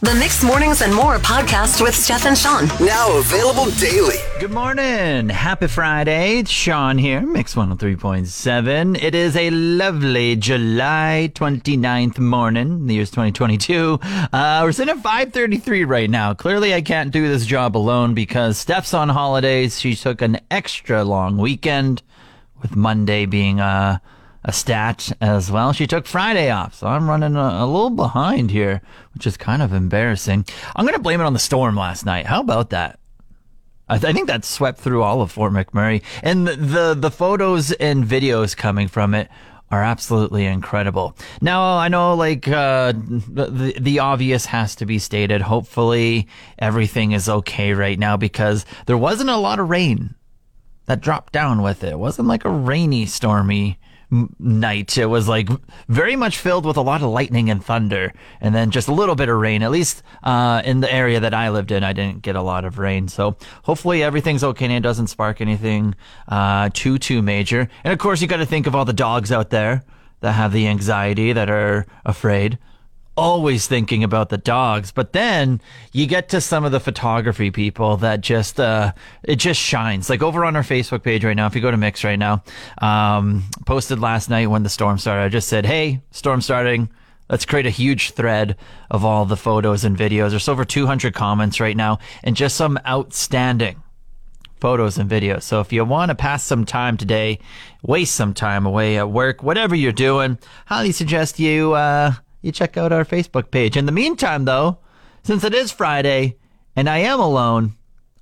The Mixed Mornings and More podcast with Steph and Sean. Now available daily. Good morning. Happy Friday. It's Sean here, Mix 103.7. It is a lovely July 29th morning. The year's 2022. Uh, we're sitting at 533 right now. Clearly I can't do this job alone because Steph's on holidays. She took an extra long weekend with Monday being, uh, a stat as well. She took Friday off, so I'm running a, a little behind here, which is kind of embarrassing. I'm going to blame it on the storm last night. How about that? I, th- I, think that swept through all of Fort McMurray, and the, the the photos and videos coming from it are absolutely incredible. Now I know, like uh, the the obvious has to be stated. Hopefully, everything is okay right now because there wasn't a lot of rain that dropped down with it. It wasn't like a rainy, stormy night. It was like very much filled with a lot of lightning and thunder, and then just a little bit of rain. At least uh, in the area that I lived in, I didn't get a lot of rain. So hopefully everything's okay and it doesn't spark anything uh, too too major. And of course, you got to think of all the dogs out there that have the anxiety, that are afraid always thinking about the dogs. But then you get to some of the photography people that just, uh, it just shines. Like over on our Facebook page right now, if you go to Mix right now, um, posted last night when the storm started, I just said, Hey, storm starting. Let's create a huge thread of all the photos and videos. There's over 200 comments right now and just some outstanding photos and videos. So if you want to pass some time today, waste some time away at work, whatever you're doing, highly suggest you, uh, you check out our Facebook page. In the meantime, though, since it is Friday and I am alone,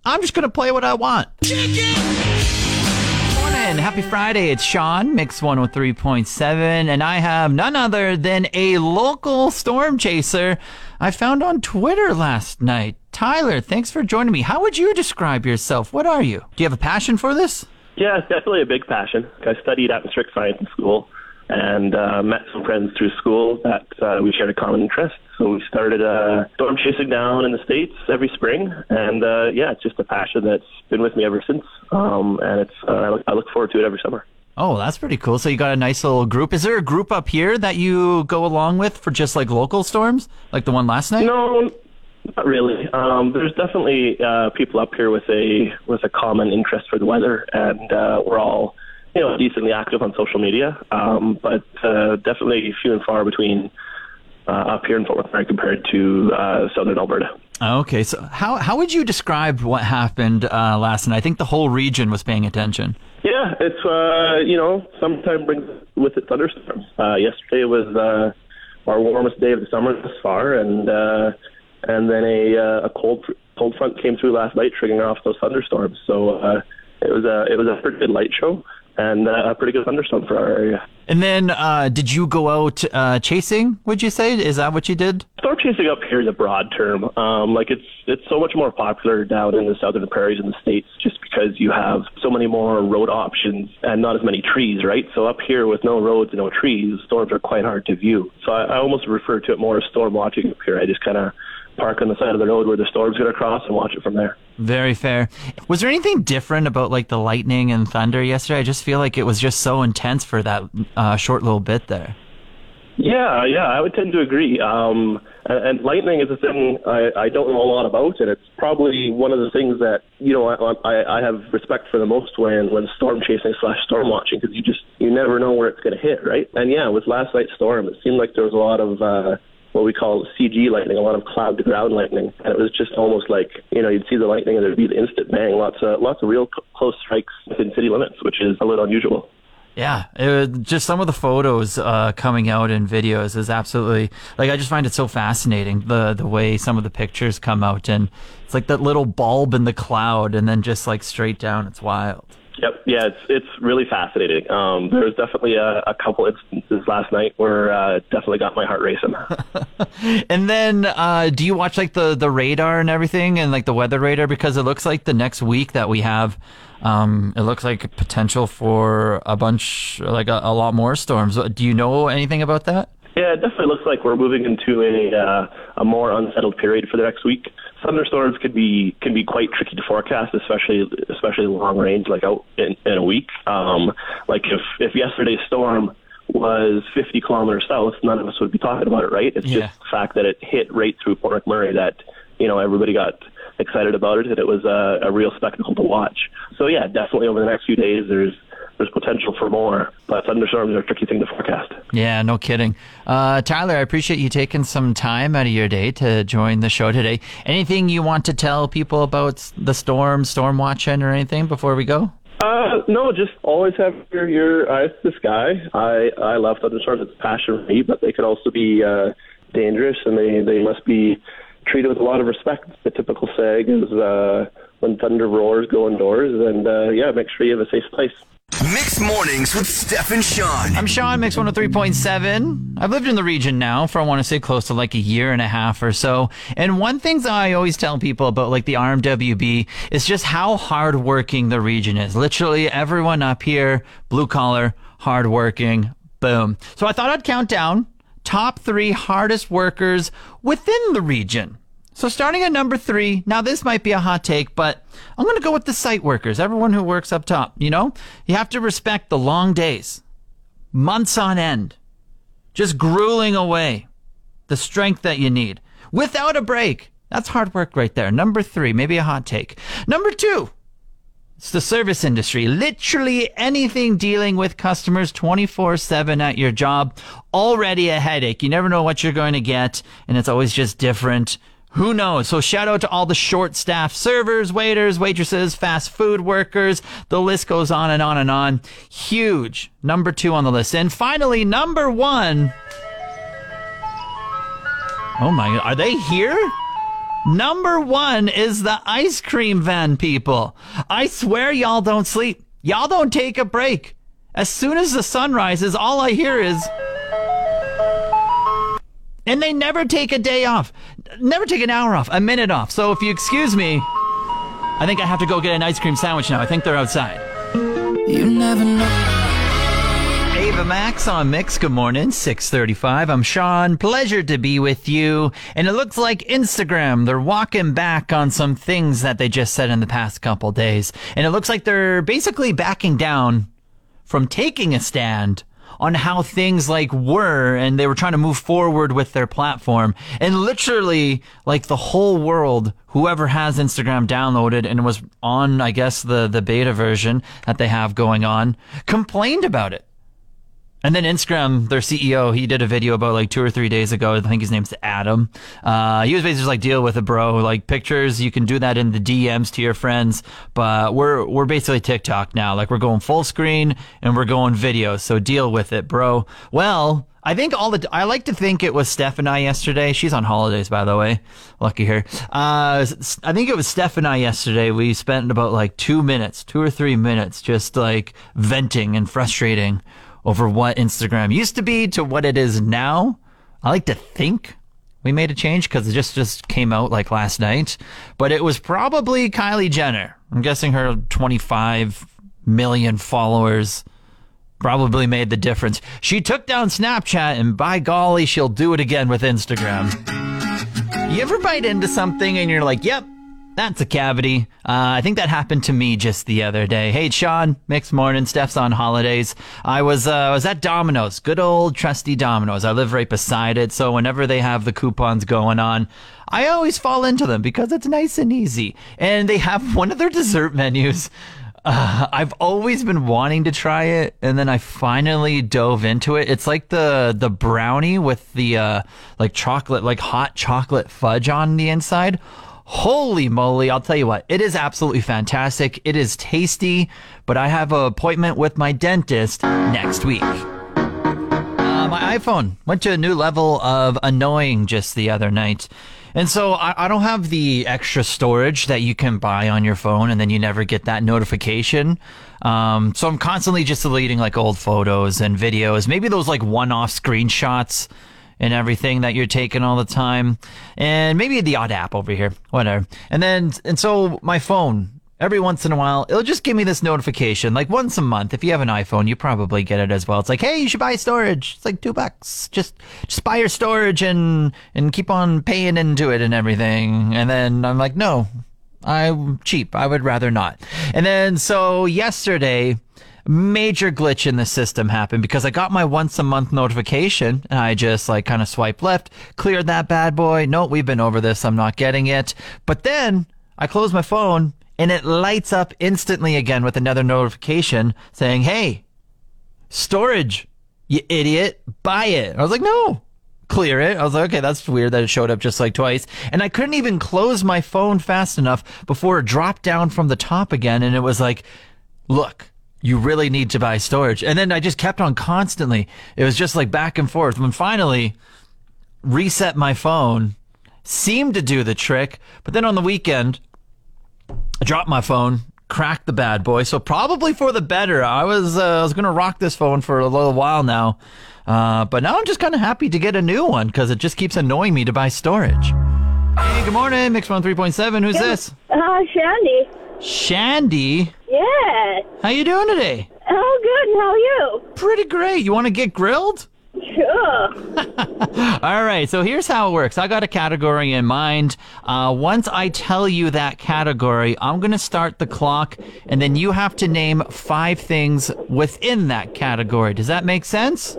I'm just going to play what I want. Chicken. Morning. Happy Friday. It's Sean, Mix 103.7, and I have none other than a local storm chaser I found on Twitter last night. Tyler, thanks for joining me. How would you describe yourself? What are you? Do you have a passion for this? Yeah, definitely a big passion. I studied atmospheric science in school and uh, met some friends through school that uh, we shared a common interest. So we started uh, storm chasing down in the states every spring, and uh, yeah, it's just a passion that's been with me ever since. Um, and it's uh, I, look, I look forward to it every summer. Oh, that's pretty cool. So you got a nice little group. Is there a group up here that you go along with for just like local storms, like the one last night? No, not really. Um, there's definitely uh, people up here with a with a common interest for the weather, and uh, we're all you know, decently active on social media, um, but uh, definitely few and far between uh, up here in Fort McMurray compared to uh, southern Alberta. Okay, so how how would you describe what happened uh, last night? I think the whole region was paying attention. Yeah, it's uh, you know, summertime brings with it thunderstorms. Uh, yesterday was uh, our warmest day of the summer thus far, and uh, and then a uh, a cold cold front came through last night, triggering off those thunderstorms. So uh, it was a it was a pretty good light show and uh, a pretty good thunderstorm for our area. And then, uh, did you go out uh, chasing? Would you say is that what you did? Storm chasing up here is a broad term. Um, like it's it's so much more popular down in the southern prairies in the states, just because you have so many more road options and not as many trees, right? So up here with no roads and no trees, storms are quite hard to view. So I, I almost refer to it more as storm watching up here. I just kind of park on the side of the road where the storm's going to cross and watch it from there. Very fair. Was there anything different about like the lightning and thunder yesterday? I just feel like it was just so intense for that uh, short little bit there. Yeah, yeah, I would tend to agree. Um, and, and lightning is a thing I, I don't know a lot about, and it's probably one of the things that you know I, I, I have respect for the most when when storm chasing slash storm watching because you just you never know where it's going to hit, right? And yeah, with last night's storm, it seemed like there was a lot of uh, what we call CG lightning, a lot of cloud to ground lightning, and it was just almost like you know you'd see the lightning and there'd be the instant bang, lots of lots of real close strikes within city limits, which is a little unusual. Yeah, just some of the photos uh, coming out in videos is absolutely like I just find it so fascinating the the way some of the pictures come out and it's like that little bulb in the cloud and then just like straight down. It's wild. Yep. Yeah, it's it's really fascinating. Um, there was definitely a, a couple instances last night where uh, definitely got my heart racing. and then, uh, do you watch like the the radar and everything, and like the weather radar? Because it looks like the next week that we have, um, it looks like potential for a bunch, like a, a lot more storms. Do you know anything about that? Yeah, it definitely looks like we're moving into a uh, a more unsettled period for the next week. Thunderstorms can be can be quite tricky to forecast, especially especially long range, like out in, in a week. Um, like if if yesterday's storm was 50 kilometers south, none of us would be talking about it, right? It's Yeah. just the fact that it hit right through Fort McMurray that you know everybody got excited about it, and it was a, a real spectacle to watch. So yeah, definitely over the next few days, there's there's potential for more, but thunderstorms are a tricky thing to forecast. Yeah, no kidding. Uh, Tyler, I appreciate you taking some time out of your day to join the show today. Anything you want to tell people about the storm, storm watching, or anything before we go? Uh, no, just always have your, your eyes to the sky. I I love thunderstorms; it's a passion for me, but they could also be uh, dangerous, and they they must be treated with a lot of respect. The typical saying is, uh, "When thunder roars, go indoors," and uh, yeah, make sure you have a safe place. Mixed mornings with Steph and Sean. I'm Sean, Mix 103.7. I've lived in the region now for, I want to say, close to like a year and a half or so. And one thing that I always tell people about like the RMWB is just how hardworking the region is. Literally everyone up here, blue collar, hardworking, boom. So I thought I'd count down top three hardest workers within the region. So starting at number three, now this might be a hot take, but I'm going to go with the site workers, everyone who works up top. You know, you have to respect the long days, months on end, just grueling away, the strength that you need without a break. That's hard work right there. Number three, maybe a hot take. Number two, it's the service industry. Literally anything dealing with customers 24 7 at your job. Already a headache. You never know what you're going to get, and it's always just different. Who knows? So shout out to all the short staff servers, waiters, waitresses, fast food workers. The list goes on and on and on. Huge. Number two on the list. And finally, number one. Oh my God. Are they here? Number one is the ice cream van people. I swear y'all don't sleep. Y'all don't take a break. As soon as the sun rises, all I hear is. And they never take a day off. Never take an hour off, a minute off. So if you excuse me, I think I have to go get an ice cream sandwich now. I think they're outside. You never know. Ava Max on Mix. Good morning, 635. I'm Sean. Pleasure to be with you. And it looks like Instagram, they're walking back on some things that they just said in the past couple days. And it looks like they're basically backing down from taking a stand on how things like were and they were trying to move forward with their platform. And literally like the whole world whoever has Instagram downloaded and was on I guess the the beta version that they have going on complained about it and then Instagram, their CEO, he did a video about like two or three days ago. I think his name's Adam. Uh, he was basically just like, deal with it, bro. Like pictures, you can do that in the DMs to your friends, but we're, we're basically TikTok now. Like we're going full screen and we're going video. So deal with it, bro. Well, I think all the, I like to think it was Steph and I yesterday. She's on holidays, by the way. Lucky her. Uh, I think it was Steph and I yesterday. We spent about like two minutes, two or three minutes, just like venting and frustrating over what Instagram used to be to what it is now. I like to think we made a change because it just just came out like last night, but it was probably Kylie Jenner. I'm guessing her 25 million followers probably made the difference. She took down Snapchat, and by golly, she'll do it again with Instagram. You ever bite into something and you're like, "Yep, that's a cavity. Uh, I think that happened to me just the other day. Hey, Sean, mixed morning. Steph's on holidays. I was uh, I was at Domino's, good old trusty Domino's. I live right beside it, so whenever they have the coupons going on, I always fall into them because it's nice and easy. And they have one of their dessert menus. Uh, I've always been wanting to try it, and then I finally dove into it. It's like the the brownie with the uh, like chocolate, like hot chocolate fudge on the inside. Holy moly, I'll tell you what, it is absolutely fantastic. It is tasty, but I have an appointment with my dentist next week. Uh, my iPhone went to a new level of annoying just the other night. And so I, I don't have the extra storage that you can buy on your phone and then you never get that notification. Um, so I'm constantly just deleting like old photos and videos, maybe those like one off screenshots and everything that you're taking all the time, and maybe the odd app over here, whatever. And then, and so my phone, every once in a while, it'll just give me this notification, like once a month. If you have an iPhone, you probably get it as well. It's like, hey, you should buy storage. It's like two bucks. Just, just buy your storage and and keep on paying into it and everything. And then I'm like, no, I'm cheap. I would rather not. And then so yesterday. Major glitch in the system happened because I got my once a month notification and I just like kind of swipe left, cleared that bad boy. No, we've been over this. I'm not getting it. But then I close my phone and it lights up instantly again with another notification saying, Hey, storage, you idiot, buy it. I was like, no, clear it. I was like, okay, that's weird that it showed up just like twice. And I couldn't even close my phone fast enough before it dropped down from the top again. And it was like, look, you really need to buy storage. And then I just kept on constantly. It was just like back and forth. When finally reset my phone, seemed to do the trick. But then on the weekend, I dropped my phone, cracked the bad boy. So probably for the better. I was uh, I was gonna rock this phone for a little while now, uh, but now I'm just kind of happy to get a new one because it just keeps annoying me to buy storage. Hey, good morning, Mix One Three Point Seven. Who's this? Uh, Shandy. Shandy. Yeah. How you doing today? Oh, good. And how are you? Pretty great. You want to get grilled? Sure. All right, so here's how it works. I got a category in mind. Uh, once I tell you that category, I'm going to start the clock, and then you have to name five things within that category. Does that make sense?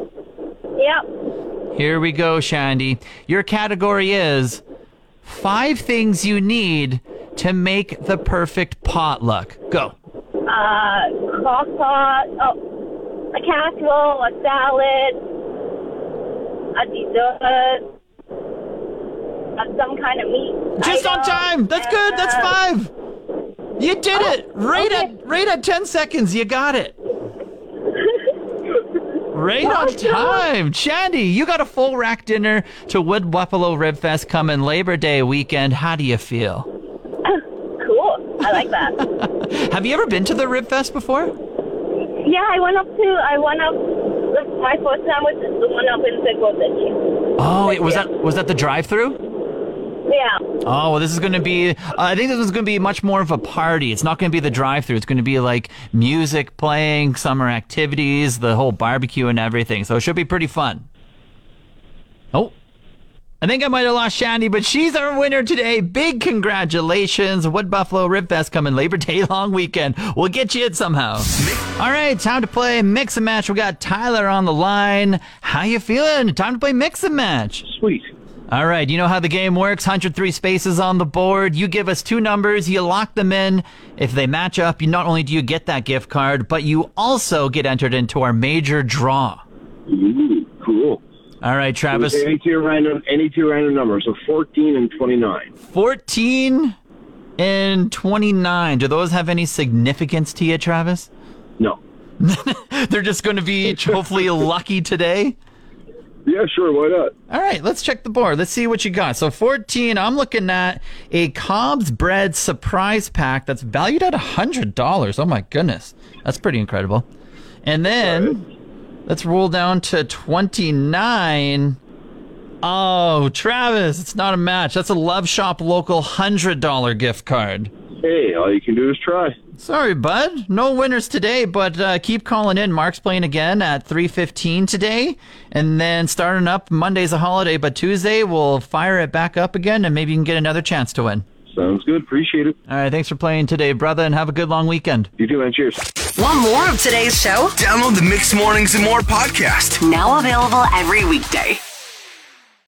Yep. Here we go, Shandy. Your category is five things you need to make the perfect potluck. Go. Uh, crock pot. Oh, a casserole, a salad, a dessert, uh, some kind of meat. Just on time. That's good. That's uh, five. You did it. Right okay. at right at 10 seconds. You got it. Right on time. Shandy, you got a full rack dinner to Wood Buffalo Rib Fest coming Labor Day weekend. How do you feel? I like that. Have you ever been to the Rib Fest before? yeah, I went up to. I went up. My first time was the one up in Pickle Oh, it was that was that the drive-through? Yeah. Oh, well, this is going to be. Uh, I think this is going to be much more of a party. It's not going to be the drive-through. It's going to be like music playing, summer activities, the whole barbecue and everything. So it should be pretty fun. I think I might have lost Shandy, but she's our winner today. Big congratulations, Wood Buffalo Rib Fest coming Labor Day long weekend. We'll get you it somehow. All right, time to play mix and match. We got Tyler on the line. How you feeling? Time to play mix and match. Sweet. All right, you know how the game works. 103 spaces on the board. You give us two numbers, you lock them in. If they match up, you not only do you get that gift card, but you also get entered into our major draw. Ooh, cool. All right, Travis. Any two random, any two random numbers. So 14 and 29. 14 and 29. Do those have any significance to you, Travis? No. They're just going to be hopefully lucky today. Yeah, sure. Why not? All right, let's check the board. Let's see what you got. So 14, I'm looking at a COBS Bread surprise pack that's valued at $100. Oh my goodness. That's pretty incredible. And then let's roll down to 29. Oh, Travis, it's not a match. That's a Love Shop local $100 gift card. Hey, all you can do is try. Sorry, bud. No winners today, but uh, keep calling in. Mark's playing again at 3.15 today. And then starting up, Monday's a holiday, but Tuesday we'll fire it back up again and maybe you can get another chance to win. Sounds good. Appreciate it. All right, thanks for playing today, brother, and have a good long weekend. You too, man. Cheers. Want more of today's show? Download the Mixed Mornings and More podcast. Now available every weekday.